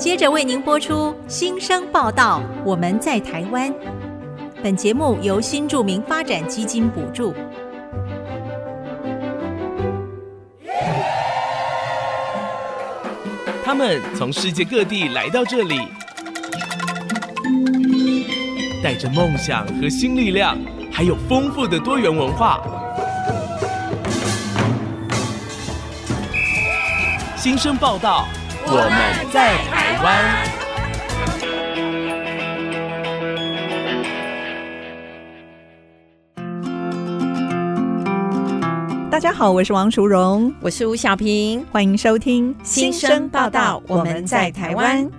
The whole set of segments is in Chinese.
接着为您播出新生报道。我们在台湾。本节目由新住民发展基金补助。他们从世界各地来到这里，带着梦想和新力量，还有丰富的多元文化。新生报道，我们在台湾。大家好，我是王淑荣，我是吴小平，欢迎收听新生报道。我们在台湾。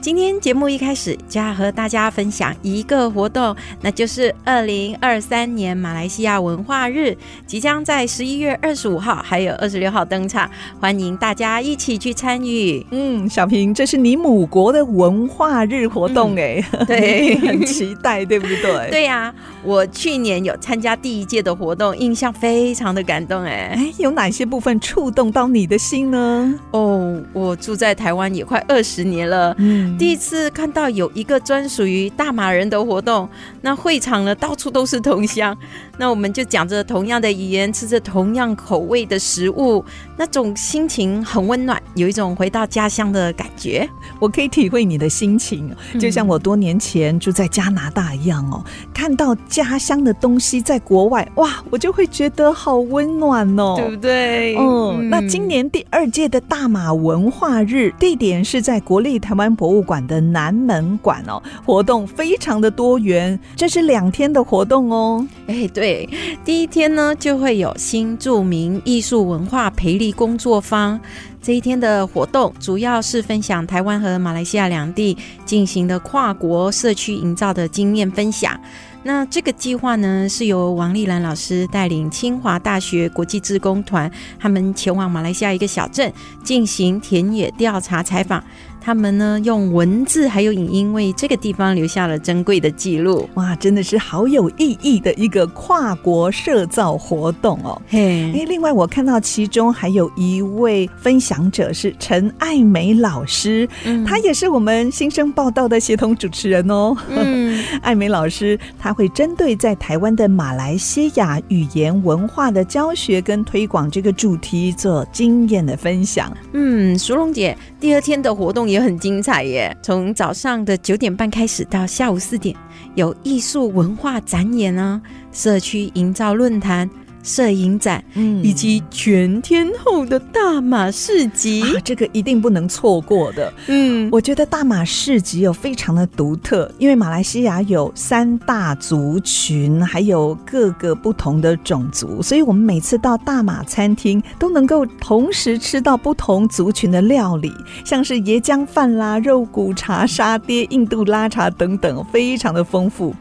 今天节目一开始就要和大家分享一个活动，那就是二零二三年马来西亚文化日即将在十一月二十五号还有二十六号登场，欢迎大家一起去参与。嗯，小平，这是你母国的文化日活动哎、嗯，对，很期待，对不对？对呀、啊，我去年有参加第一届的活动，印象非常的感动哎哎，有哪些部分触动到你的心呢？哦，我住在台湾也快二十年了，嗯。第一次看到有一个专属于大马人的活动，那会场呢，到处都是同乡，那我们就讲着同样的语言，吃着同样口味的食物，那种心情很温暖，有一种回到家乡的感觉。我可以体会你的心情，就像我多年前住在加拿大一样哦，看到家乡的东西在国外，哇，我就会觉得好温暖哦，对不对？嗯，那今年第二届的大马文化日地点是在国立台湾博物馆的南门馆哦，活动非常的多元，这是两天的活动哦。哎，对，第一天呢就会有新著名艺术文化培力工作坊，这一天的活动主要是分享台湾和马来西亚两地进行的跨国社区营造的经验分享。那这个计划呢是由王丽兰老师带领清华大学国际志工团，他们前往马来西亚一个小镇进行田野调查采访。他们呢用文字还有影音为这个地方留下了珍贵的记录。哇，真的是好有意义的一个跨国社造活动哦。嘿，哎，另外我看到其中还有一位分享者是陈爱美老师，嗯，她也是我们新生报道的协同主持人哦。嗯，爱美老师她会针对在台湾的马来西亚语言文化的教学跟推广这个主题做经验的分享。嗯，苏龙姐，第二天的活动也。很精彩耶！从早上的九点半开始到下午四点，有艺术文化展演啊，社区营造论坛。摄影展，嗯，以及全天候的大马市集，啊，这个一定不能错过的。嗯，我觉得大马市集有非常的独特，因为马来西亚有三大族群，还有各个不同的种族，所以我们每次到大马餐厅都能够同时吃到不同族群的料理，像是椰浆饭啦、肉骨茶、沙爹、印度拉茶等等，非常的丰富。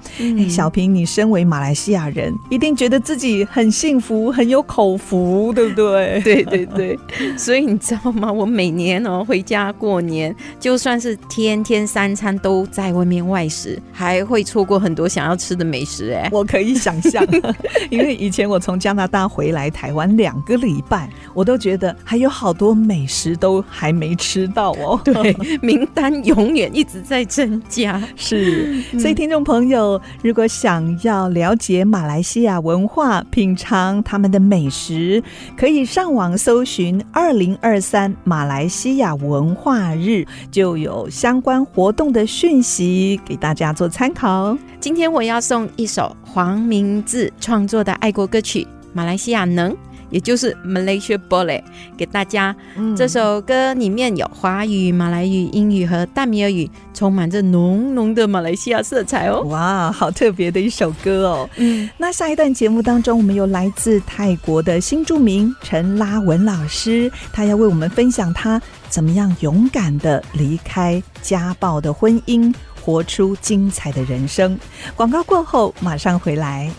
小平，你身为马来西亚人，一定觉得自己很幸福，很有口福，对不对？对对对，所以你知道吗？我每年哦回家过年，就算是天天三餐都在外面外食，还会错过很多想要吃的美食。哎，我可以想象，因为以前我从加拿大回来台湾两个礼拜，我都觉得还有好多美食都还没吃到哦。对，名单永远一直在增加。是，所以听众朋友，如果想要了解马来西亚文化，品尝。他们的美食，可以上网搜寻“二零二三马来西亚文化日”，就有相关活动的讯息给大家做参考。今天我要送一首黄明志创作的爱国歌曲《马来西亚能》。也就是 Malaysia Boleh 给大家。嗯，这首歌里面有华语、马来语、英语和淡米尔语，充满着浓浓的马来西亚色彩哦。哇，好特别的一首歌哦。嗯，那下一段节目当中，我们有来自泰国的新著名陈拉文老师，他要为我们分享他怎么样勇敢的离开家暴的婚姻，活出精彩的人生。广告过后马上回来。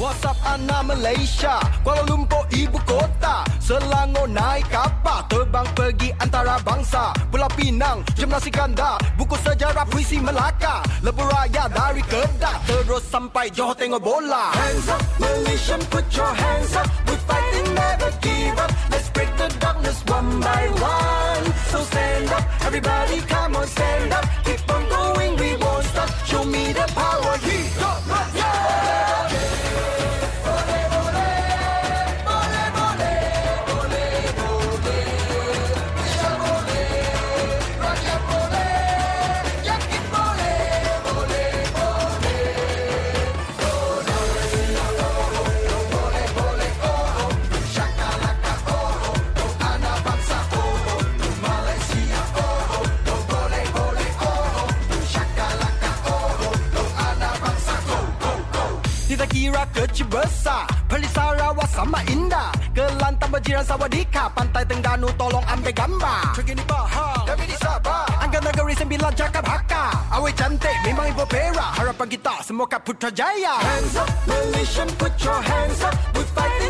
What's up anak Malaysia? Kuala Lumpur ibu kota. Selangor naik kapal. Terbang pergi antara bangsa. Pulau Pinang jam nasi ganda. Buku sejarah puisi Melaka. Lebuh raya dari Kedah. Terus sampai Johor tengok bola. Hands up Malaysian put your hands up. We fighting never give up. Let's break the darkness one by one. So stand up everybody come on stand up. Keep on going. Besar. Pelisarawa sama indah. Gelan tambah jiran sawadika Pantai Tengganu tolong ambil gambar. Pergi di Bahar Kami di Sabah. Angkat negeri sembilan cakap haka Awe cantik memang ibu perak. Harapan kita semua kat Putrajaya. Hands up Malaysian put your hands up. We fighting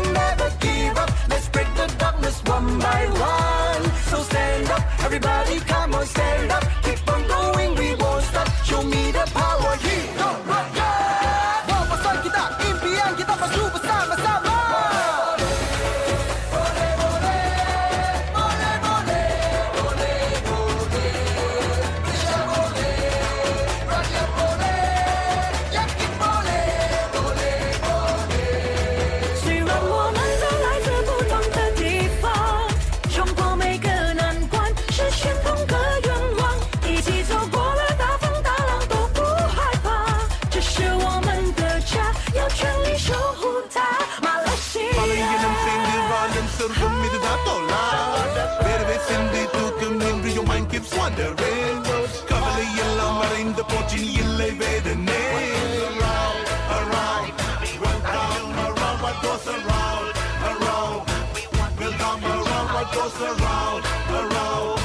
the road,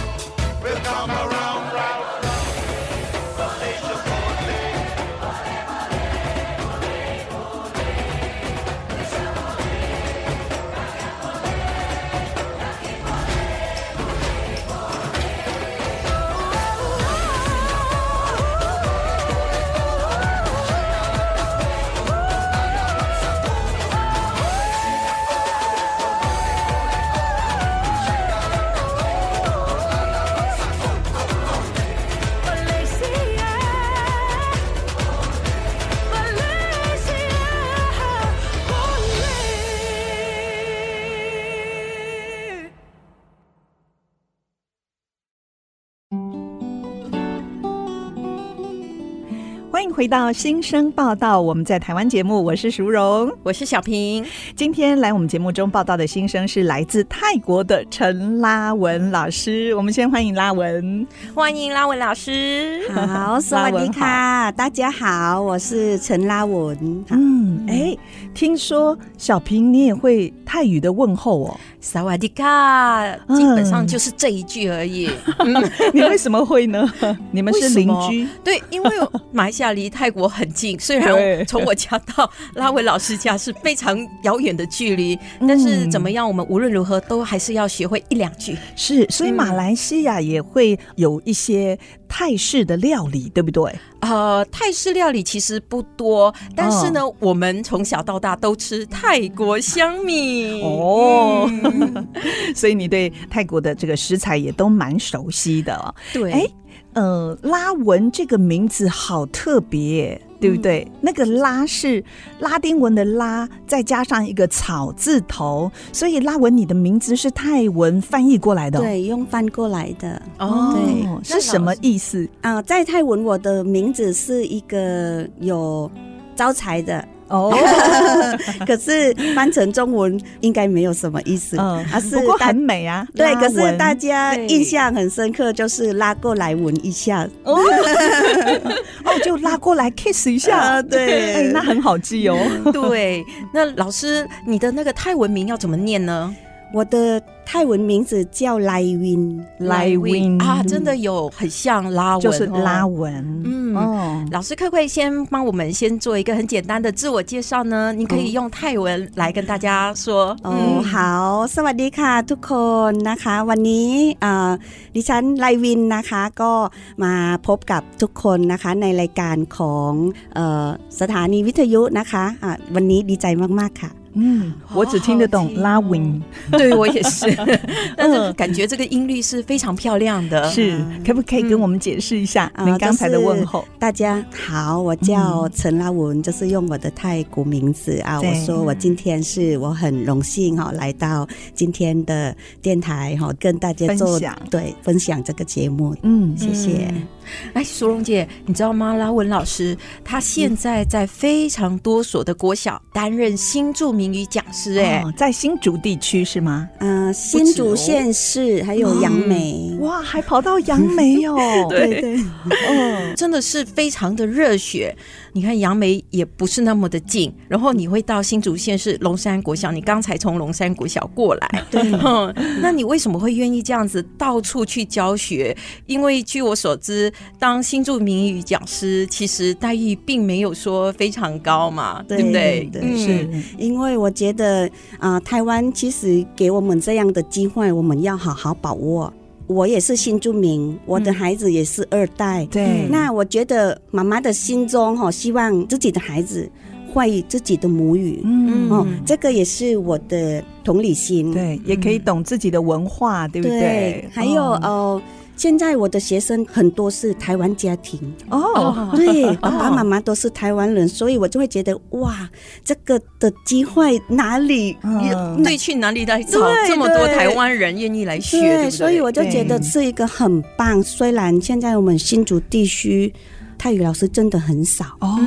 we'll come around. 回到新生报道，我们在台湾节目，我是淑荣，我是小平。今天来我们节目中报道的新生是来自泰国的陈拉文老师，我们先欢迎拉文，欢迎拉文老师。好，萨瓦迪卡，大家好，我是陈拉文。嗯，哎，听说小平你也会泰语的问候哦，萨瓦迪卡，基本上就是这一句而已。嗯、你为什么会呢？你们是邻居？对，因为马来西亚离泰国很近，虽然从我家到拉维老师家是非常遥远的距离，但是怎么样，我们无论如何都还是要学会一两句。是，所以马来西亚也会有一些泰式的料理，对不对？呃，泰式料理其实不多，但是呢，哦、我们从小到大都吃泰国香米哦，嗯、所以你对泰国的这个食材也都蛮熟悉的。对，哎。呃，拉文这个名字好特别，对不对？嗯、那个拉是拉丁文的拉，再加上一个草字头，所以拉文你的名字是泰文翻译过来的，对，用翻过来的。哦，对，是什么意思啊、呃？在泰文，我的名字是一个有招财的。哦，可是翻成中文应该没有什么意思，嗯，啊是，不过很美啊。对，可是大家印象很深刻，就是拉过来闻一下，哦，哦，就拉过来 kiss 一下，对，哎，那很好记哦。对，那老师，你的那个泰文名要怎么念呢？我的泰文名字叫莱温，莱温啊，真的有很像拉文，就是拉文。嗯，哦、老师可不可以先帮我们先做一个很简单的自我介绍呢？你可以用泰文来跟大家说。哦，嗯、好，สวัสดีค่ะทุกคนนะคะวันนี้อ่าดิฉันไลวินนะคะก็มาพบกับทุกคนนะคะในรายการของเอ่อสถานีวิทยุนะคะอ่าวันนี้ดีใจมากๆค่ะ 嗯，我只听得懂拉文，对我也是，但是感觉这个音律是非常漂亮的。是，可不可以跟我们解释一下您刚才的问候？大家好，我叫陈拉文，就是用我的泰国名字啊。我说我今天是我很荣幸哈，来到今天的电台哈，跟大家做对分享这个节目。嗯，谢谢。哎，苏荣姐，你知道吗？拉文老师他现在在非常多所的国小担任新著名语讲师，哎、哦，在新竹地区是吗？嗯、呃，新竹县市还有杨梅、嗯，哇，还跑到杨梅哦，对。对，嗯，真的是非常的热血。你看杨梅也不是那么的近，然后你会到新竹县是龙山国小，你刚才从龙山国小过来，对、嗯，那你为什么会愿意这样子到处去教学？因为据我所知，当新住民语讲师，其实待遇并没有说非常高嘛，对，对不对？对，是因为我觉得啊、呃，台湾其实给我们这样的机会，我们要好好把握。我也是新住民，我的孩子也是二代。对、嗯，那我觉得妈妈的心中哈，希望自己的孩子会自己的母语。嗯，哦，这个也是我的同理心。对，也可以懂自己的文化，嗯、对不对？对，还有哦。呃现在我的学生很多是台湾家庭哦，对，爸爸妈妈都是台湾人，所以我就会觉得哇，这个的机会哪里？嗯，对，去哪里来找这么多台湾人愿意来学？对，所以我就觉得是一个很棒。虽然现在我们新竹地区。泰语老师真的很少。哦，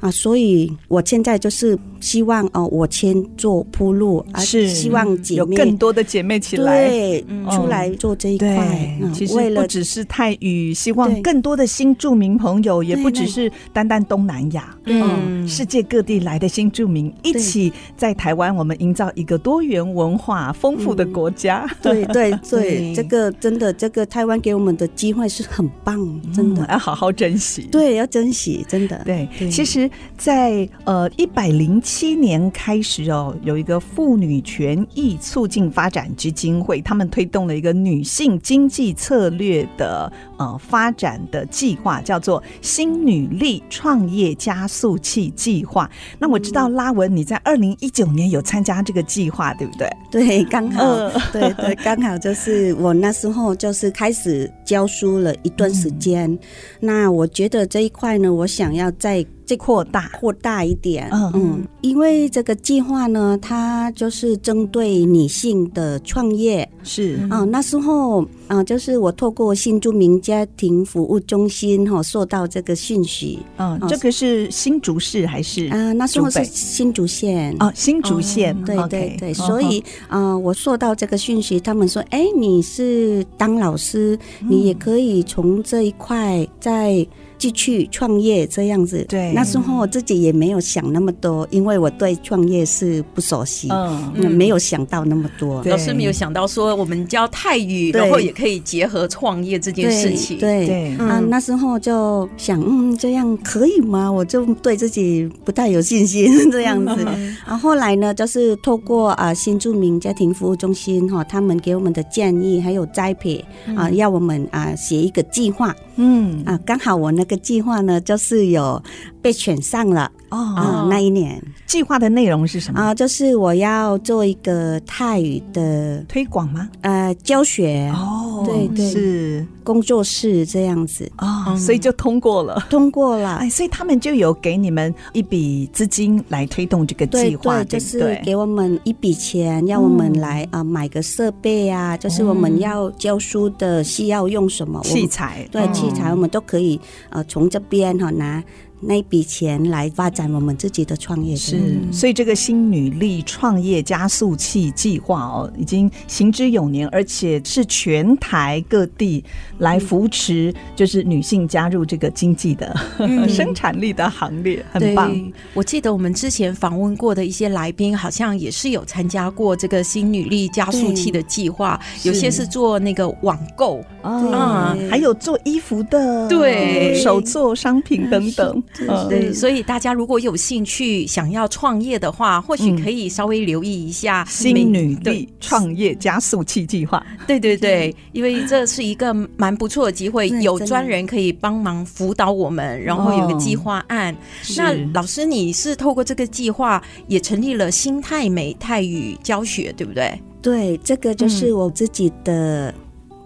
啊，所以我现在就是希望哦，我先做铺路，是。希望姐妹有更多的姐妹起来，对，出来做这一块。其实不只是泰语，希望更多的新住民朋友，也不只是单单东南亚，嗯，世界各地来的新住民一起在台湾，我们营造一个多元文化丰富的国家。对对 对，这个真的，这个台湾给我们的机会是很棒，真的。要好好珍惜。对，要珍惜，真的。对，对其实在，在呃一百零七年开始哦，有一个妇女权益促进发展基金会，他们推动了一个女性经济策略的呃发展的计划，叫做“新女力创业加速器计划”。那我知道拉文你在二零一九年有参加这个计划，对不对？对，刚好，呃、对对，刚好就是我那时候就是开始教书了一段时间，嗯、那我觉得。这一块呢，我想要再再扩大扩大一点，嗯。嗯，因为这个计划呢，它就是针对女性的创业，是。啊，那时候啊，就是我透过新住民家庭服务中心哈，收到这个讯息，嗯，这个是新竹市还是啊？那时候是新竹县。啊，新竹县，对对对，所以啊，我收到这个讯息，他们说，哎，你是当老师，你也可以从这一块在。继续创业这样子，对，那时候我自己也没有想那么多，因为我对创业是不熟悉，嗯，没有想到那么多。老师没有想到说我们教泰语，然后也可以结合创业这件事情。对对，啊，那时候就想，嗯，这样可以吗？我就对自己不太有信心 这样子。然后后来呢，就是透过啊新著名家庭服务中心哈，他们给我们的建议还有栽培啊，要我们啊写一个计划。嗯啊，刚好我那个计划呢，就是有被选上了。哦。啊，那一年。计划的内容是什么？啊？就是我要做一个泰语的推广吗？呃，教学。哦，对对，是。工作室这样子。哦，所以就通过了，通过了。哎，所以他们就有给你们一笔资金来推动这个计划，就是给我们一笔钱，要我们来啊买个设备啊，就是我们要教书的需要用什么器材，对。器材我们都可以呃从这边哈拿那一笔钱来发展我们自己的创业。是，所以这个新女力创业加速器计划哦，已经行之有年，而且是全台各地来扶持，就是女性加入这个经济的、嗯、生产力的行列，很棒。我记得我们之前访问过的一些来宾，好像也是有参加过这个新女力加速器的计划，有些是做那个网购啊，还有做衣服的，对，手做商品等等。对，所以大家如如果有兴趣想要创业的话，或许可以稍微留意一下新女力创业加速器计划。对对对，因为这是一个蛮不错的机会，有专人可以帮忙辅导我们，然后有个计划案。哦、那老师，你是透过这个计划也成立了新泰美泰语教学，对不对？对，这个就是我自己的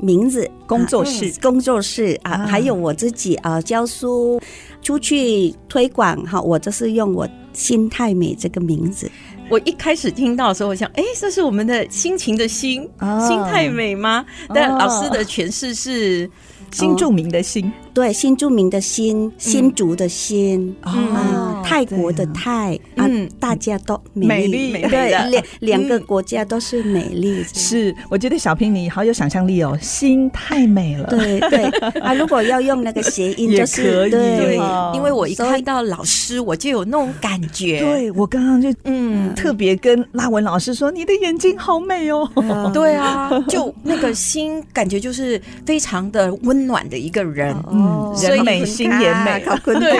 名字，嗯、工作室，啊、工作室啊，啊，还有我自己啊教书出去推广哈，我就是用我心太美这个名字。我一开始听到的时候，我想，哎，这是我们的心情的心，哦、心太美吗？但老师的诠释是新著名的新。对，新著名的新，新竹的新，啊，泰国的泰，啊，大家都美丽，对，两两个国家都是美丽。是，我觉得小平你好有想象力哦，心太美了。对对，啊，如果要用那个谐音，就是对，因为我一看到老师，我就有那种感觉。对，我刚刚就嗯，特别跟拉文老师说，你的眼睛好美哦。对啊，就那个心，感觉就是非常的温暖的一个人。嗯，人美心也美，考坤卡。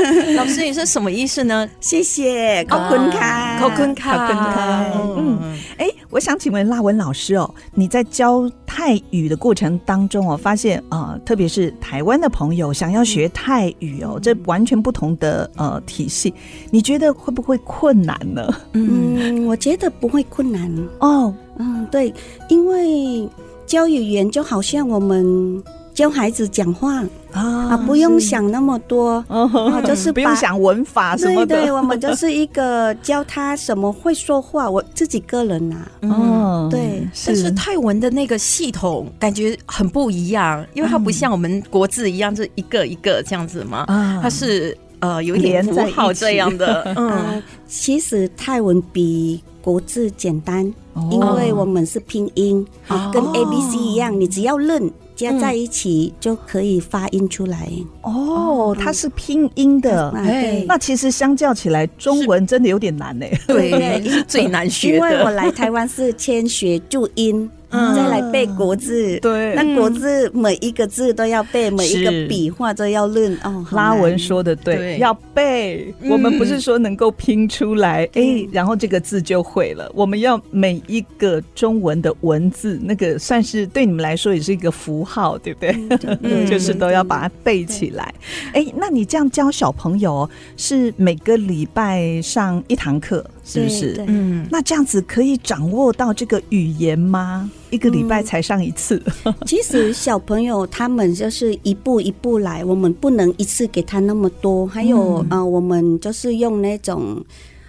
老师，你是什么意思呢？谢谢，考坤卡，考坤卡，考坤卡。嗯，哎，我想请问拉文老师哦，你在教泰语的过程当中哦，发现啊，特别是台湾的朋友想要学泰语哦，这完全不同的呃体系，你觉得会不会困难呢？嗯，我觉得不会困难哦。嗯，对，因为教语言就好像我们。教孩子讲话啊，不用想那么多，啊，就是 不用想文法什么的。对对，我们就是一个教他什么会说话。我自己个人呐，嗯，对。但是泰文的那个系统感觉很不一样，因为它不像我们国字一样，是一个一个这样子嘛。它是呃有点符号这样的。嗯，其实泰文比国字简单，因为我们是拼音，跟 A B C 一样，你只要认。加在一起就可以发音出来哦，它是拼音的，哎，那其实相较起来，中文真的有点难呢。对，是 最难学的。因为我来台湾是先学注音。再来背国字，对，那国字每一个字都要背，每一个笔画都要认哦。拉文说的对，要背。我们不是说能够拼出来，哎，然后这个字就会了。我们要每一个中文的文字，那个算是对你们来说也是一个符号，对不对？嗯，就是都要把它背起来。哎，那你这样教小朋友，是每个礼拜上一堂课？是不是？嗯，那这样子可以掌握到这个语言吗？一个礼拜才上一次。嗯，其实小朋友他们就是一步一步来，我们不能一次给他那么多。还有啊，嗯，呃，我们就是用那种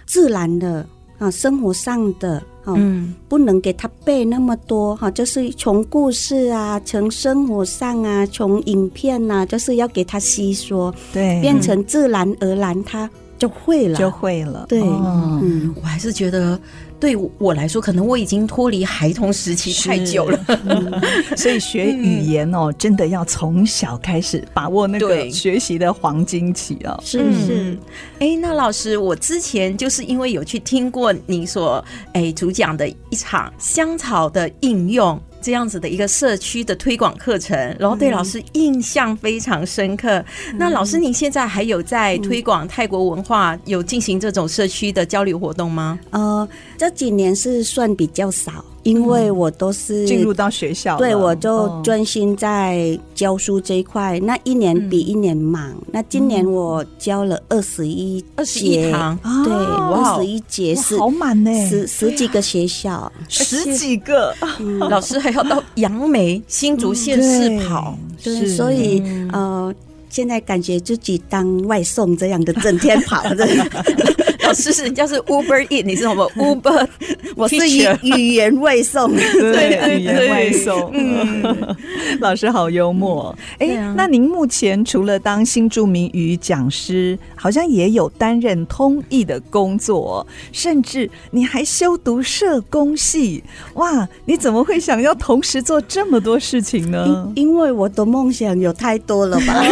自然的啊，生活上的啊，嗯，不能给他背那么多哈，就是从故事啊，从生活上啊，从影片啊，就是要给他吸收，对，变成自然而然他。就会了，就会了。对，哦、嗯，我还是觉得对我来说，可能我已经脱离孩童时期太久了。嗯、所以学语言哦，嗯、真的要从小开始把握那个学习的黄金期哦。是是。哎、嗯，那老师，我之前就是因为有去听过你所哎主讲的一场香草的应用。这样子的一个社区的推广课程，然后对老师印象非常深刻。嗯、那老师，您现在还有在推广泰国文化，有进行这种社区的交流活动吗？呃，这几年是算比较少。因为我都是进入到学校，对，我就专心在教书这一块。那一年比一年忙。那今年我教了二十一二十一堂，对，二十一节是好满呢，十十几个学校，十几个。老师还要到杨梅新竹县市跑，对，所以呃，现在感觉自己当外送这样的，整天跑的。老师是人家是 Uber Eat，你是什么 Uber？我是语语言外送，对，语言外送。嗯，老师好幽默。哎，那您目前除了当新著名语讲师，好像也有担任通译的工作，甚至你还修读社工系。哇，你怎么会想要同时做这么多事情呢？因为我的梦想有太多了吧。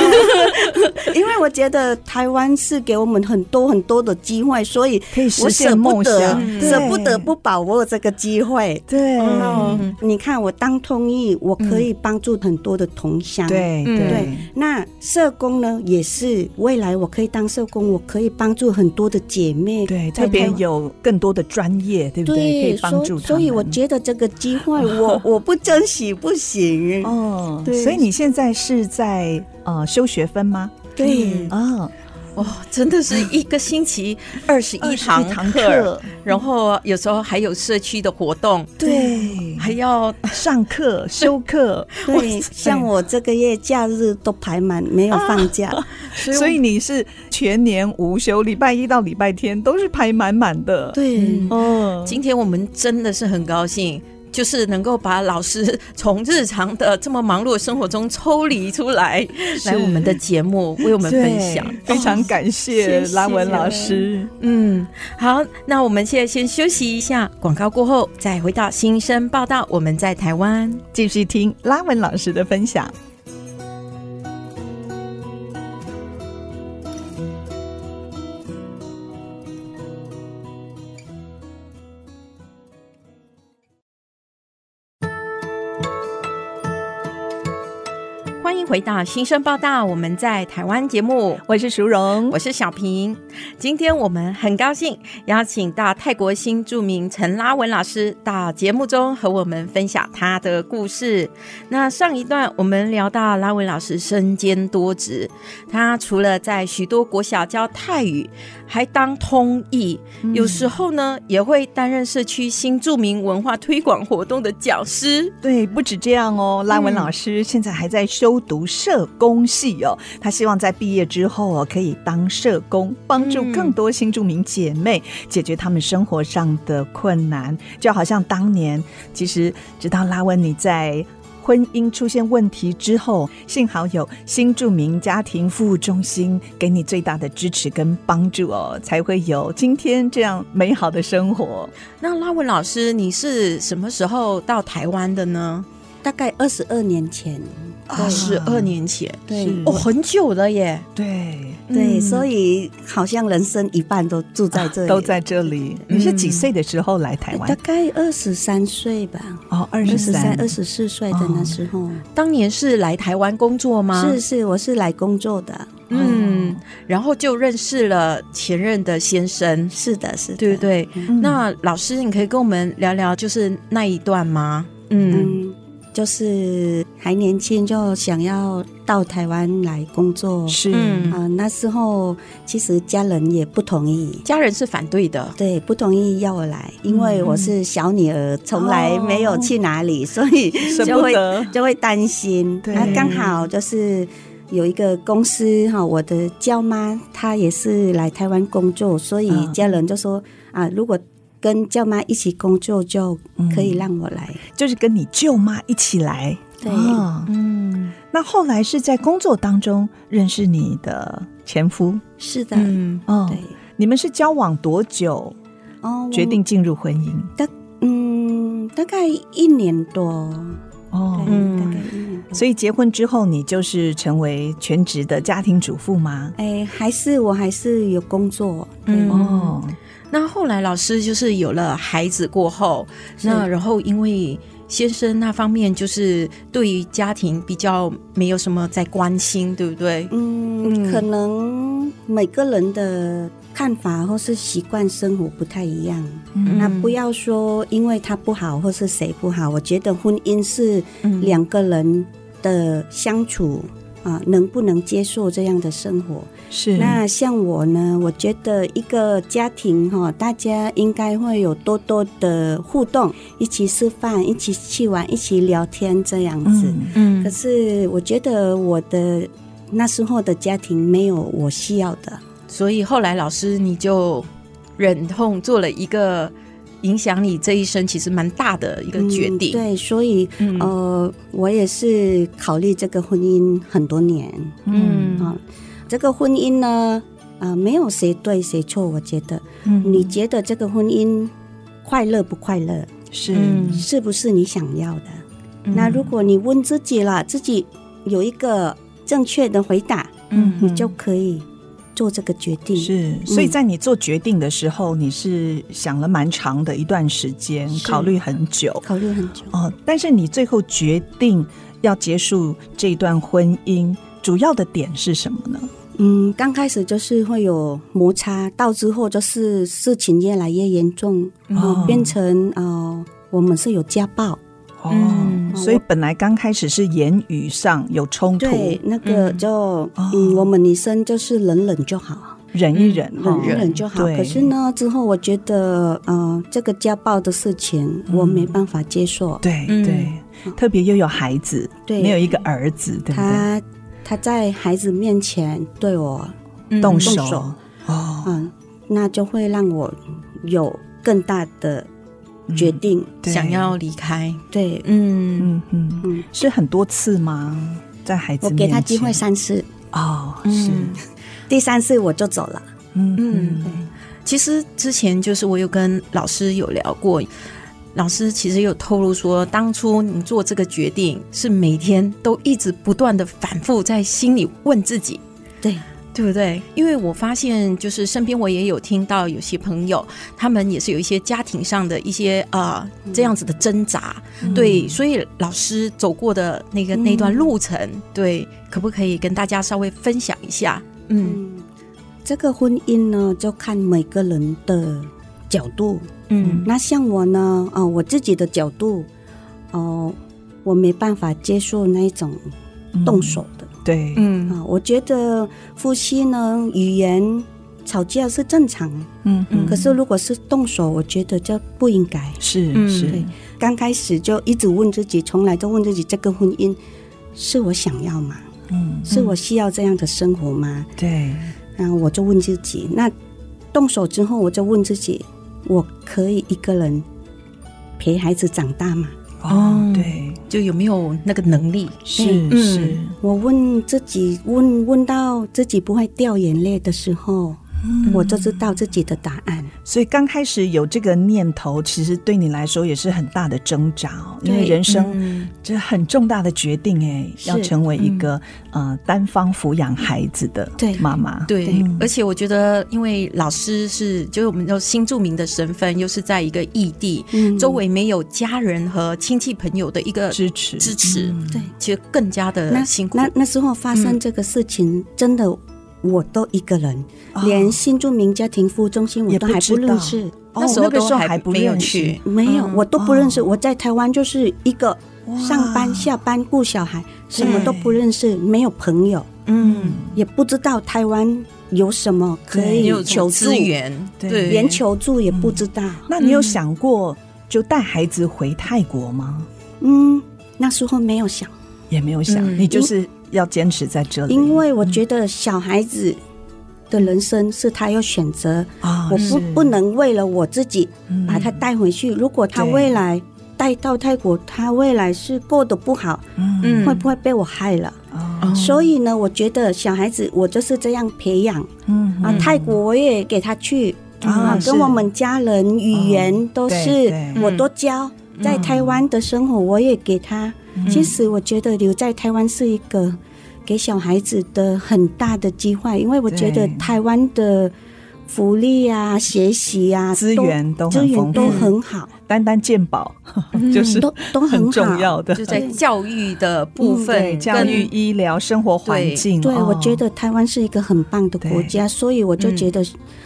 因为我觉得台湾是给我们很多很多的机会，所以可以实我舍现梦不得想，舍不得不把握这个机会。对嗯，你看我当通译，我可以帮助很多的同乡。对嗯对对，那社工呢，也是未来我可以当社工，我可以帮助很多的姐妹。对，在特别有更多的专业，对不对？可以帮助他。所以所以我觉得这个机会我，我 我不珍惜不行。哦，对所以你现在是在呃修学分吗？对，哦，哇，真的是一个星期二十一堂21堂课课，然后有时候还有社区的活动，对，还要上课。修课，对，像我这个月假日都排满，没有放假。所以所以你是全年无休，礼拜一到礼拜天都是排满满的。，对，嗯，今天我们真的是很高兴。就是能够把老师从日常的这么忙碌的生活中抽离出来，来我们的节目为我们分享，非常感谢拉文老师。嗯，好，那我们现在先休息一下，广告过后再回到新生报道。我们在台湾继续听拉文老师的分享。欢迎回到新生报道。我们在台湾节目，我是淑荣，我是小平。今天我们很高兴邀请到泰国新著名陈拉文老师到节目中和我们分享他的故事。那上一段我们聊到拉文老师身兼多职，他除了在许多国小教泰语，还当通译，有时候呢也会担任社区新著名文化推广活动的讲师。对，不止这样哦，拉文老师现在还在修读社工系哦。他希望在毕业之后哦，可以当社工，帮助更多新住民姐妹解决他们生活上的困难。就好像当年，其实直到拉文你在婚姻出现问题之后，幸好有新住民家庭服务中心给你最大的支持跟帮助哦，才会有今天这样美好的生活。那拉文老师，你是什么时候到台湾的呢？大概二十二年前。二十二年前，对。哦，很久了耶。对，对，嗯所以好像人生一半都住在这里，都在这里。你是几岁的时候来台湾？大概二十三岁吧，哦，二二十三、二十四岁的那时候。当年是来台湾工作吗？是是，我是来工作的。嗯，然后就认识了前任的先生，是的，是的，对不对？嗯。那老师，你可以跟我们聊聊，就是那一段吗？嗯。嗯，就是还年轻就想要到台湾来工作，是。嗯。啊、那时候其实家人也不同意。家人是反对的，对，不同意要我来，因为我是小女儿，从来没有去哪里，所以 就会。就会担心。对。那刚好就是有一个公司哈，我的娇妈她也是来台湾工作，所以嗯家人就说啊，如果跟舅妈一起工作，就可以让我来。就是跟你舅妈一起来。对。哦嗯。那后来是在工作当中认识你的前夫？是的，嗯，哦。对。你们是交往多久？哦，我决定进入婚姻？嗯，大概一年多，哦。对，嗯。大概一年多。所以结婚之后，你就是成为全职的家庭主妇吗？哎，还是我还是有工作，对。嗯。哦，那后来老师就是有了孩子过后，那然后因为先生那方面就是对于家庭比较没有什么在关心，对不对？嗯，嗯可能每个人的看法或是习惯生活不太一样。嗯那不要说因为他不好或是谁不好，我觉得婚姻是嗯两个人的相处啊、能不能接受这样的生活？是那像我呢，我觉得一个家庭哈，大家应该会有多多的互动，一起吃饭，一起去玩，一起聊天这样子。嗯嗯可是我觉得我的那时候的家庭没有我需要的，所以后来老师你就忍痛做了一个影响你这一生其实蛮大的一个决定。嗯对，所以、嗯呃，我也是考虑这个婚姻很多年嗯啊、这个婚姻呢，啊、没有谁对谁错，我觉得。嗯你觉得这个婚姻快乐不快乐？是嗯是不是你想要的？嗯那如果你问自己了，自己有一个正确的回答，嗯你就可以做这个决定。是，所以在你做决定的时候，你是想了蛮长的一段时间，考虑很久，考虑很久。哦。但是你最后决定要结束这段婚姻，主要的点是什么呢？嗯，刚开始就是会有摩擦，到之后就是事情越来越严重，哦变成呃，我们是有家暴。哦，嗯所以本来刚开始是言语上有冲突，对，那个就哦。嗯，我们女生就是忍忍就好，忍一忍，忍哈一忍就好。可是呢，之后我觉得呃，这个家暴的事情我没办法接受。对嗯。对，特别又有孩子，对。没有一个儿子，对不对？他他在孩子面前对我动手。动手。哦，嗯，那就会让我有更大的决定。对想要离开，对，嗯。嗯嗯，嗯，是很多次吗？在孩子我给他机会三次，哦，是，第三次我就走了。嗯嗯嗯，其实之前就是我有跟老师有聊过，老师其实有透露说，当初你做这个决定是每天都一直不断的反复在心里问自己，对，对不对？因为我发现，就是身边我也有听到有些朋友，他们也是有一些家庭上的一些呃这样子的挣扎，对，所以老师走过的那个那段路程，对，可不可以跟大家稍微分享一下？嗯嗯，这个婚姻呢，就看每个人的角度。嗯那像我呢，呃，我自己的角度，哦、我没办法接受那一种动手的。对，嗯啊，我觉得夫妻呢，语言吵架是正常，嗯嗯可是如果是动手，我觉得这不应该。嗯是是对，刚开始就一直问自己，从来都问自己，这个婚姻是我想要吗？嗯，是我需要这样的生活吗？对，然后我就问自己，那动手之后，我就问自己，我可以一个人陪孩子长大吗？哦，对，就有没有那个能力？是嗯是，我问自己，问问到自己不会掉眼泪的时候，我就知道自己的答案。所以刚开始有这个念头，其实对你来说也是很大的挣扎哦，因为人生嗯。这很重大的决定哎，要成为一个呃单方抚养孩子的对妈妈，对，嗯。而且我觉得，因为老师是就是我们有新著名的身份，又是在一个异地，嗯。周围没有家人和亲戚朋友的一个支持。支持，嗯。对，其实更加的那辛苦。那那时候发生这个事情，真的我都一个人，哦连新住民家庭服务中心我都还不认识。哦那时候那个时候都还不没有去，没有，嗯。我都不认识。哦我在台湾就是一个上班下班顾小孩，什么都不认识，没有朋友，嗯，也不知道台湾有什么可以求助。资，源，对对，连求助也不知道。那你有想过就带孩子回泰国吗？嗯，那时候没有想，也没有想，嗯你就是要坚持在这里，因为我觉得小孩子的人生是他要选择，啊我不不能为了我自己嗯把他带回去。如果他未来带到泰国，他未来是过得不好，会不会被我害了？哦所以呢，我觉得小孩子我就是这样培养嗯啊。泰国我也给他去啊，啊跟我们家人语言都是对我都教。在台湾的生活我也给他。其实我觉得留在台湾是一个给小孩子的很大的机会，因为我觉得台湾的福利啊、学习啊、资源都资很丰源都，很好，单单健保 就是都都很。重要的，就在教育的部分教育、医疗、生活环境。对，哦。我觉得台湾是一个很棒的国家，所以我就觉得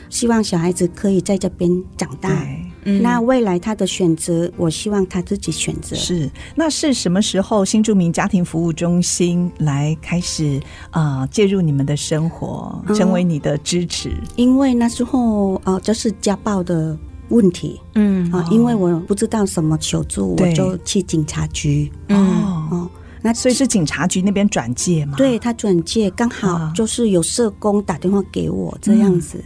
希望小孩子可以在这边长大。对嗯那未来他的选择，我希望他自己选择。是，那是什么时候新住民家庭服务中心来开始啊、呃介入你们的生活，嗯成为你的支持？因为那时候呃，就是家暴的问题嗯啊、因为我不知道什么求助，我就去警察局哦，哦。那所以是警察局那边转介嘛？对他转介，刚好啊就是有社工打电话给我这样子。嗯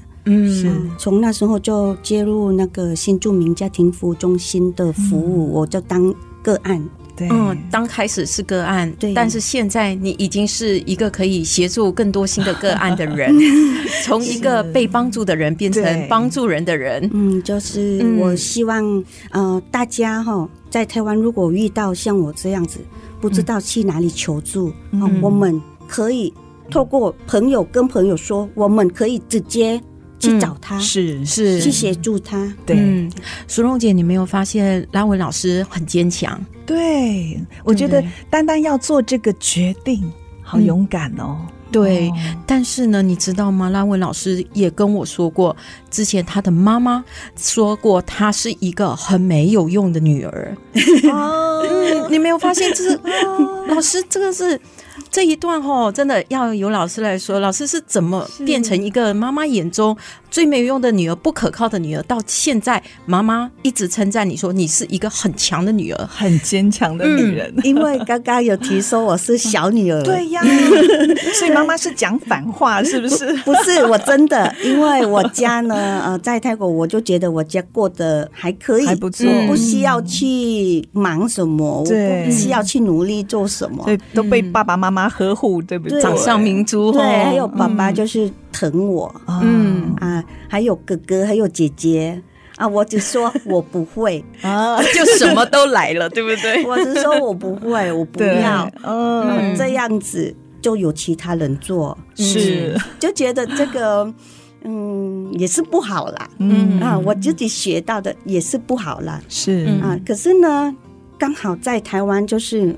是。从那时候就接入那个新住民家庭服务中心的服务，我就当个案。对，嗯，刚开始是个案，对。但是现在你已经是一个可以协助更多新的个案的人，从一个被帮助的人变成帮助人的人。嗯，就是嗯。我希望、呃，大家哈在台湾如果遇到像我这样子，不知道去哪里求助，嗯。哦我们可以透过朋友跟朋友说，我们可以直接去找他，是是去协助他。对，嗯，淑蓉姐，你没有发现拉文老师很坚强？对，我觉得单单要做这个决定，好勇敢哦。对，哦但是呢，你知道吗？拉文老师也跟我说过，之前他的妈妈说过，她是一个很没有用的女儿。哦，嗯，你没有发现，就是老师这个是。这一段哦，真的要由老师来说，老师是怎么变成一个妈妈眼中最没有用的女儿、不可靠的女儿？到现在，妈妈一直称赞你说你是一个很强的女儿，很坚强的女人。因为刚刚有提说我是小女儿，对呀，所以妈妈是讲反话，是不是？不是，我真的，因为我家呢，呃，在泰国，我就觉得我家过得还可以，还不错，不需要去忙什么，我，不需要去努力做什么，对，都被爸爸妈妈呵护，对不对？掌上明珠，对，还有爸爸就是疼我，嗯。啊，还有哥哥，还有姐姐。啊，我只说 我不会。啊，就什么都来了，对不对？我只说我不会，我不要，嗯，这样子就有其他人做，是，就觉得这个嗯也是不好啦，嗯。啊，我自己学到的也是不好啦，是。啊，可是呢，刚好在台湾就是。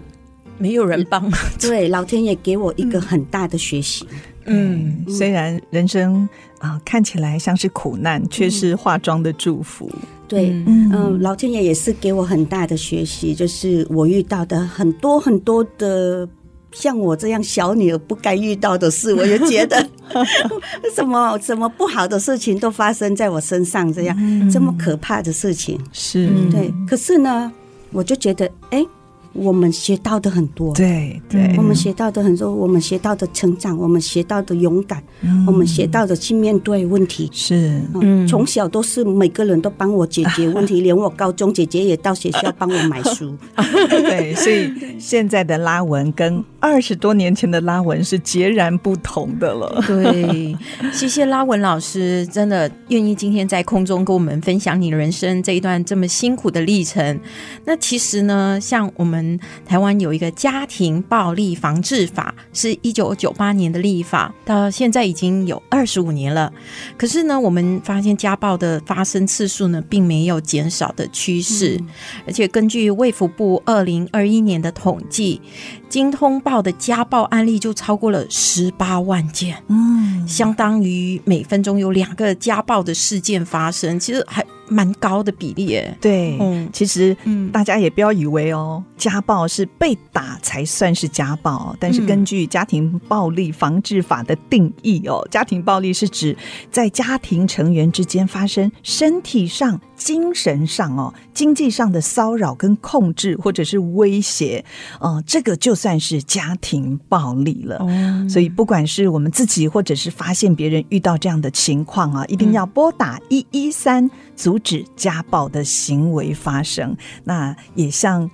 没有人帮，对，老天爷给我一个很大的学习。嗯，虽然人生啊看起来像是苦难，却是化妆的祝福。对，嗯，老天爷也是给我很大的学习，就是我遇到的很多很多的像我这样小女儿不该遇到的事，我也觉得 什么什么不好的事情都发生在我身上，这样这么可怕的事情是对。可是呢，我就觉得，哎。我们学到的很多，对对，我们学到的很多，我们学到的成长，我们学到的勇敢，我们学到的去面对问题，是，嗯，从小都是每个人都帮我解决问题，连我高中姐姐也到学校帮我买书，对，所以现在的拉文跟 二十多年前的拉文是截然不同的了。对，谢谢拉文老师，真的愿意今天在空中跟我们分享你人生这一段这么辛苦的历程。那其实呢，像我们。台湾有一个家庭暴力防治法，是一九九八年的立法，到现在已经有二十五年了。可是呢，我们发现家暴的发生次数呢，并没有减少的趋势，嗯、而且根据卫福部二零二一年的统计，经通报的家暴案例就超过了十八万件，嗯，相当于每分钟有两个家暴的事件发生，其实还。蛮高的比例耶，对，嗯，其实，嗯，大家也不要以为哦，家暴是被打才算是家暴，但是根据家庭暴力防治法的定义哦，家庭暴力是指在家庭成员之间发生身体上、精神上哦、经济上的骚扰跟控制，或者是威胁，哦，这个就算是家庭暴力了。所以，不管是我们自己，或者是发现别人遇到这样的情况啊，一定要拨打一一三阻止家暴的行为发生，那也像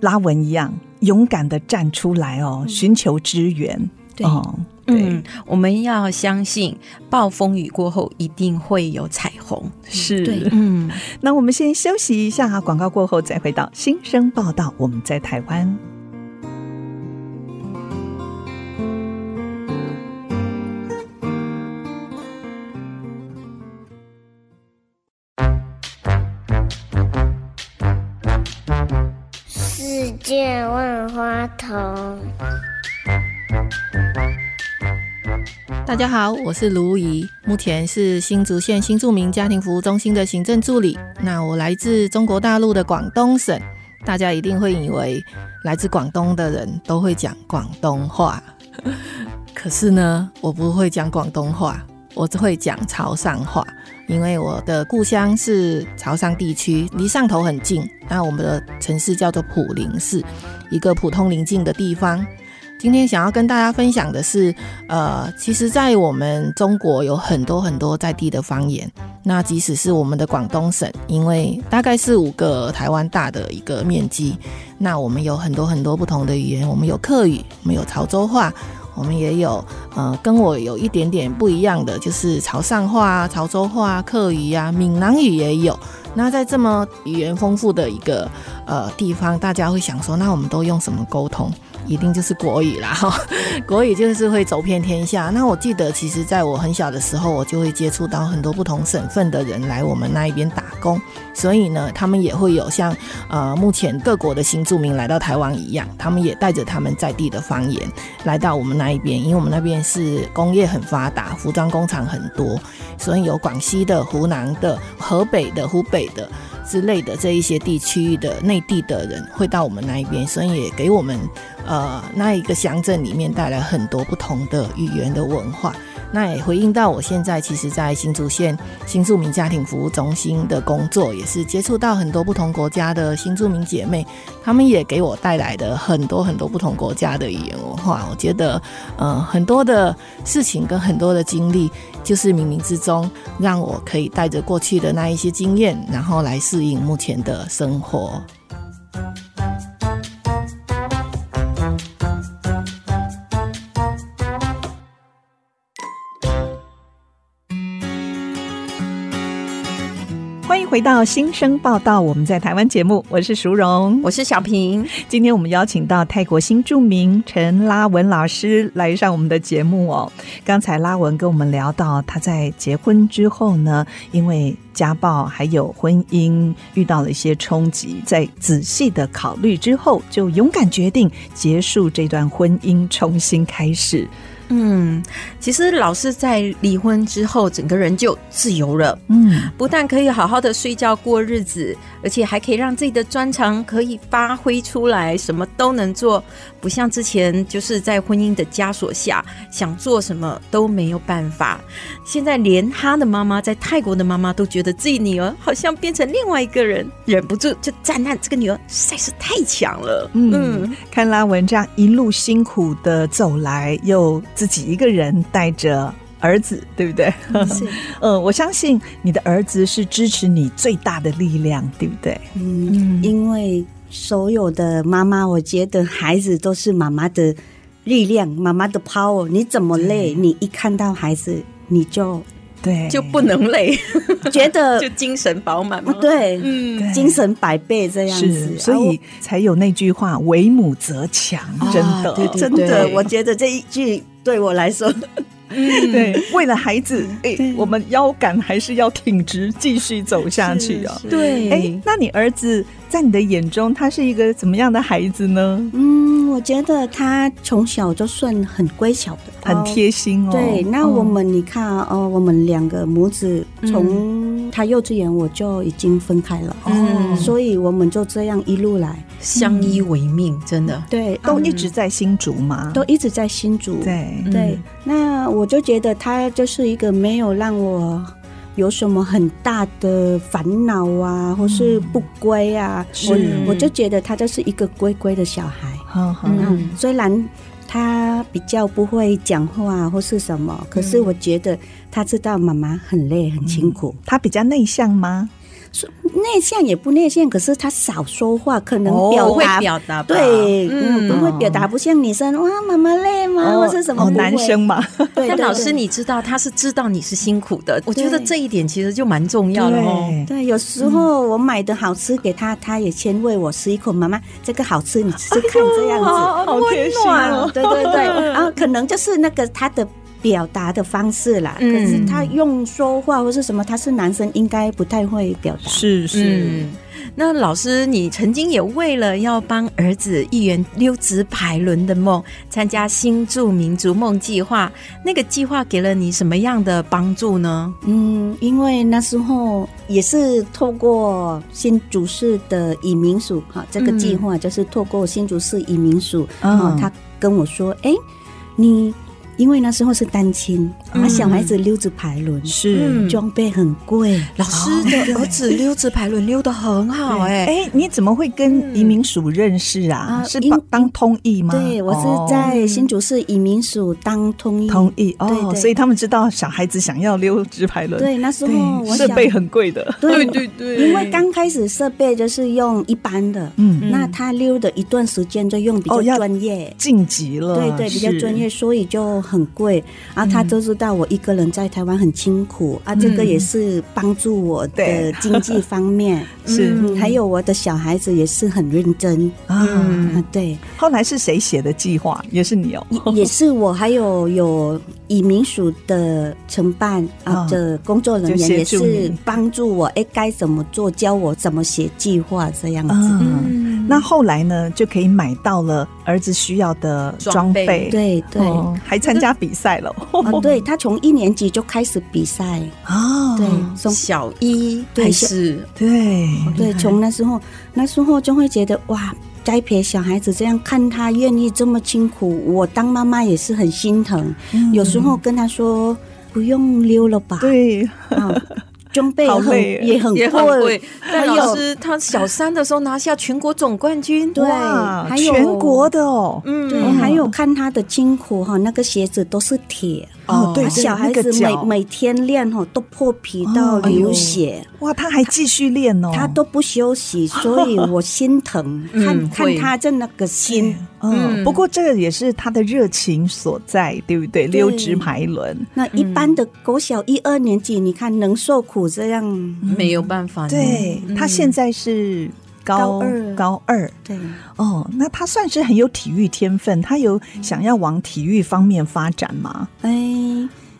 拉文一样勇敢的站出来哦，寻求支援。对，哦、对嗯，我们要相信暴风雨过后一定会有彩虹。是，对，嗯，那我们先休息一下，广告过后再回到新生报道。我们在台湾。见万花筒。大家好，我是卢怡，目前是新竹县新住民家庭服务中心的行政助理。那我来自中国大陆的广东省，大家一定会以为来自广东的人都会讲广东话，可是呢，我不会讲广东话，我只会讲潮汕话。因为我的故乡是潮汕地区，离汕头很近。那我们的城市叫做普林市，一个普通邻近的地方。今天想要跟大家分享的是，呃，其实，在我们中国有很多很多在地的方言。那即使是我们的广东省，因为大概是五个台湾大的一个面积，那我们有很多很多不同的语言。我们有客语，我们有潮州话。我们也有，呃，跟我有一点点不一样的，就是潮汕话、潮州话、客语啊、闽南语也有。那在这么语言丰富的一个呃地方，大家会想说，那我们都用什么沟通？一定就是国语啦。哈，国语就是会走遍天下。那我记得，其实在我很小的时候，我就会接触到很多不同省份的人来我们那一边打工，所以呢，他们也会有像呃目前各国的新住民来到台湾一样，他们也带着他们在地的方言来到我们那一边，因为我们那边是工业很发达，服装工厂很多，所以有广西的、湖南的、河北的、湖北的。之类的这一些地区的内地的人会到我们那一边，所以也给我们呃那一个乡镇里面带来很多不同的语言的文化。那也回应到我现在其实，在新竹县新住民家庭服务中心的工作，也是接触到很多不同国家的新住民姐妹，他们也给我带来的很多很多不同国家的语言文化。我觉得，呃，很多的事情跟很多的经历，就是冥冥之中让我可以带着过去的那一些经验，然后来适应目前的生活。回到新生报道，我们在台湾节目，我是淑荣，我是小平。今天我们邀请到泰国新著名陈拉文老师来上我们的节目哦。刚才拉文跟我们聊到，他在结婚之后呢，因为家暴还有婚姻遇到了一些冲击，在仔细的考虑之后，就勇敢决定结束这段婚姻，重新开始。嗯，其实老师在离婚之后，整个人就自由了。嗯，不但可以好好的睡觉过日子，而且还可以让自己的专长可以发挥出来，什么都能做。不像之前就是在婚姻的枷锁下，想做什么都没有办法。现在连他的妈妈在泰国的妈妈都觉得自己女儿好像变成另外一个人，忍不住就赞叹这个女儿实在是太强了。嗯，嗯，看拉文这样一路辛苦的走来，又。自己一个人带着儿子，对不对？是，嗯，我相信你的儿子是支持你最大的力量，对不对？嗯，因为所有的妈妈，我觉得孩子都是妈妈的力量，妈妈的 power。你怎么累，你一看到孩子，你就对，就不能累，觉得就精神饱满嘛？对，嗯，精神百倍这样子，所以才有那句话“为母则强”，真的，对对对，真的，我觉得这一句。对我来说，嗯，对，为了孩子，哎，我们腰杆还是要挺直，继续走下去啊。对，哎，那你儿子在你的眼中，他是一个怎么样的孩子呢？嗯，我觉得他从小就算很乖巧的，很贴心哦。对，那我们你看哦，我们两个母子从他幼稚园我就已经分开了，嗯，所以我们就这样一路来。相依为命，真的对，都一直在新竹吗？都一直在新竹。对对，那我就觉得他就是一个没有让我有什么很大的烦恼啊，或是不乖啊。我我就觉得他就是一个乖乖的小孩。嗯，虽然他比较不会讲话或是什么，可是我觉得他知道妈妈很累很辛苦。他比较内向吗？内向也不内向，可是他少说话，可能表达、哦、表达对，嗯，不会表达，不像女生哇，妈妈累吗？哦、或是什么？男生嘛。对，但老师你知道，他是知道你是辛苦的，我觉得这一点其实就蛮重要的哦。对，有时候我买的好吃给他，他也先喂我吃一口，妈妈这个好吃，你吃吃看，这样子，好贴心哦。对对对，然后可能就是那个他的。表达的方式啦，可是他用说话或是什么，他是男生，应该不太会表达。是是、嗯，那老师，你曾经也为了要帮儿子一圆溜直排轮的梦，参加新住民族梦计划，那个计划给了你什么样的帮助呢？嗯，因为那时候也是透过新竹市的移民署哈，这个计划就是透过新竹市移民署，嗯，他跟我说，哎、欸，你。因为那时候是单亲，啊，小孩子溜直排轮是装备很贵。老师的儿子溜直排轮溜得很好，哎哎，你怎么会跟移民署认识啊？是当当通译吗？对，我是在新竹市移民署当通译。通译哦，所以他们知道小孩子想要溜直排轮。对，那时候设备很贵的。对对对，因为刚开始设备就是用一般的，嗯，那他溜的一段时间就用比较专业，晋级了。对对，比较专业，所以就。很贵，然后他都知道道我一个人在台湾很辛苦啊，这个也是帮助我的经济方面。是、嗯，还有我的小孩子也是很认真。啊、嗯。对，后来是谁写的计划？也是你哦，也是我，还有有移民署的承办啊的工作人员也是帮助我，哎，该怎么做，教我怎么写计划这样子。嗯，那后来呢，就可以买到了儿子需要的装备，对对、哦，还参加比赛了。哦，对，他从一年级就开始比赛。哦，对，从小一开始，对。对，从那时候那时候就会觉得哇。栽培小孩子这样，看他愿意这么辛苦，我当妈妈也是很心疼。嗯、有时候跟他说不用溜了吧，对，啊，装备很也很也很贵。但老师他小三的时候拿下全国总冠军，对，还有全国的哦，嗯，对，还有看他的辛苦哈，那个鞋子都是铁。哦，对，小孩子每每天练哈都破皮到流血，哇，他还继续练哦，他都不休息，所以我心疼，看看他在那个心，嗯，不过这个也是他的热情所在，对不对？溜直排轮，那一般的国小一二年级，你看能受苦这样，没有办法。对，他现在是。高二，高二，对，哦，那他算是很有体育天分。他有想要往体育方面发展吗？哎，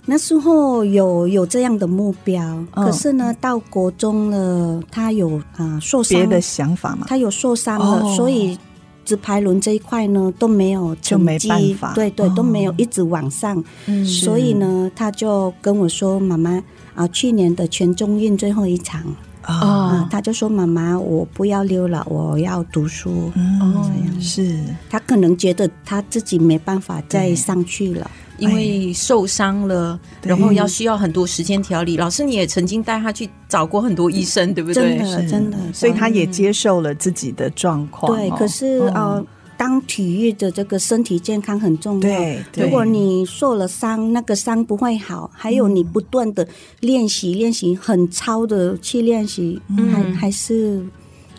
那时候有有这样的目标，哦、可是呢，到国中了，他有啊、呃、受伤，别的想法嘛，他有受伤了，哦、所以直排轮这一块呢都没有成绩，就没办法，对对，都没有一直往上。所以呢，他就跟我说：“妈妈啊，去年的全中运最后一场。”啊，他就说：“妈妈，我不要溜了，我要读书。”嗯，这样是。他可能觉得他自己没办法再上去了，因为受伤了，然后要需要很多时间调理。老师，你也曾经带他去找过很多医生，对不对？真的，真的。所以他也接受了自己的状况。对，可是呃。当体育的这个身体健康很重要。对，对，如果你受了伤，那个伤不会好。还有你不断的练习，练习很操的去练习，嗯、还还是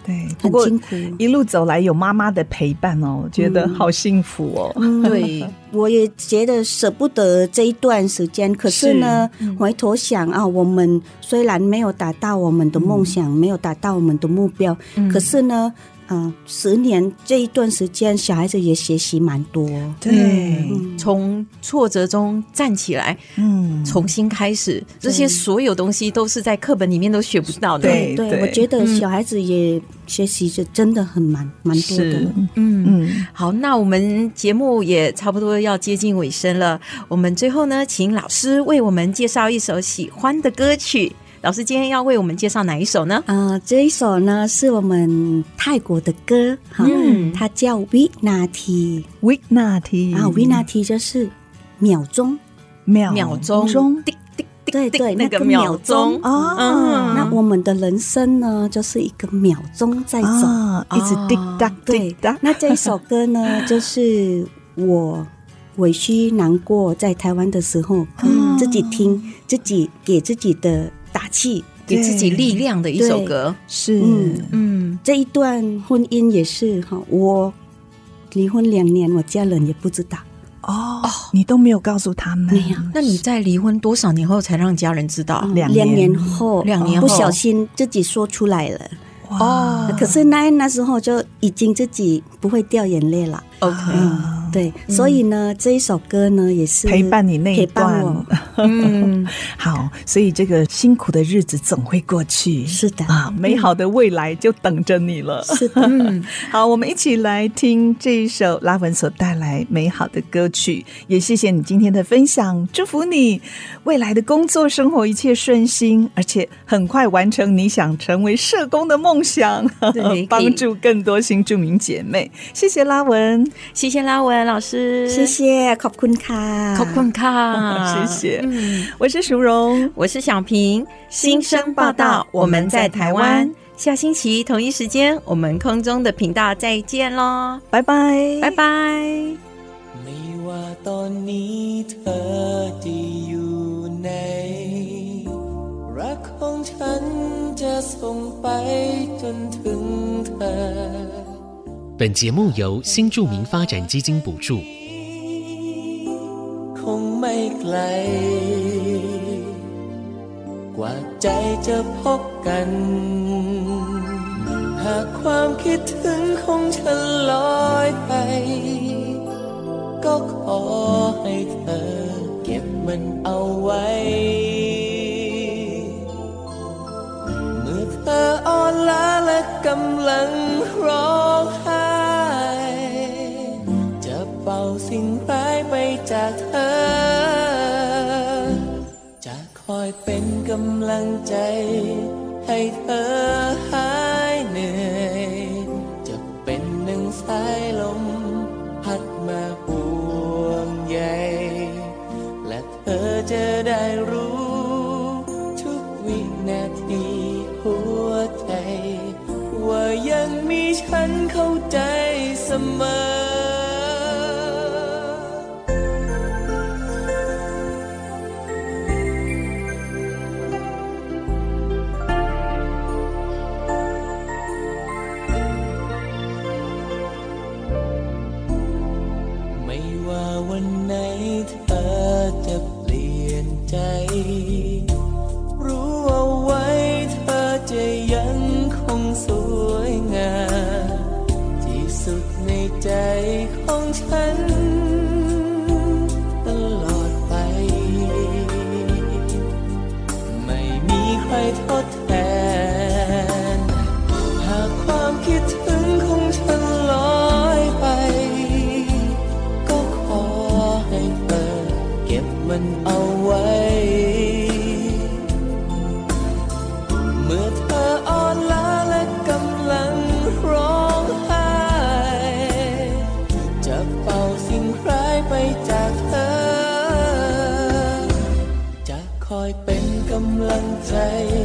对很辛苦。一路走来有妈妈的陪伴哦，我觉得好幸福哦。嗯、对，我也觉得舍不得这一段时间。可是呢，是回头想啊，我们虽然没有达到我们的梦想，嗯、没有达到我们的目标，嗯、可是呢。嗯，十年这一段时间，小孩子也学习蛮多。对，从挫折中站起来，嗯，重新开始，这些所有东西都是在课本里面都学不到的。对，对，我觉得小孩子也学习是真的很蛮蛮多的。嗯嗯，好，那我们节目也差不多要接近尾声了，我们最后呢，请老师为我们介绍一首喜欢的歌曲。老师今天要为我们介绍哪一首呢？啊、呃，这一首呢是我们泰国的歌，嗯，它叫 Vinati，Vinati 啊，Vinati 就是秒钟，秒秒钟，滴滴滴，对对，那个秒钟。啊。嗯，那我们的人生呢，就是一个秒钟在走，啊、一直滴答滴答。那这一首歌呢，就是我委屈难过在台湾的时候，嗯，自己听，自己给自己的。打气，给自己力量的一首歌，是嗯嗯，这一段婚姻也是哈，我离婚两年，我家人也不知道哦，你都没有告诉他们，没有。那你在离婚多少年后才让家人知道？两两年后，两年后不小心自己说出来了哦。可是那那时候就已经自己不会掉眼泪了。OK。对，所以呢，这一首歌呢也是陪伴你那一段。嗯，好，所以这个辛苦的日子总会过去。是的啊，美好的未来就等着你了。是的，嗯，好，我们一起来听这一首拉文所带来美好的歌曲。也谢谢你今天的分享，祝福你未来的工作生活一切顺心，而且很快完成你想成为社工的梦想，对，帮助更多新住民姐妹。谢谢拉文，谢谢拉文。老师，谢谢，ขอบคุณค่ะ，ขอบคุณค่ะ，谢谢。嗯，我是淑荣，我是小平，新生报道，我们在台湾。下星期同一时间，我们空中的频道再见喽，拜拜，拜拜。 本节目由新住民发展基金补助。 งไม่ไกล กว่าใจจะพบกัน หากความคิดถึงของฉันลอยไป ก็ขอให้เธอเก็บมันเอาไว้ อเธออ่อนล้าและกำลังร้องไห้จะเป่าสิ่งร้ายไปจากเธอ จะคอยเป็นกำลังใจ ให้เธอหายเหนื่อย จะเป็นหนึ่งสาย 在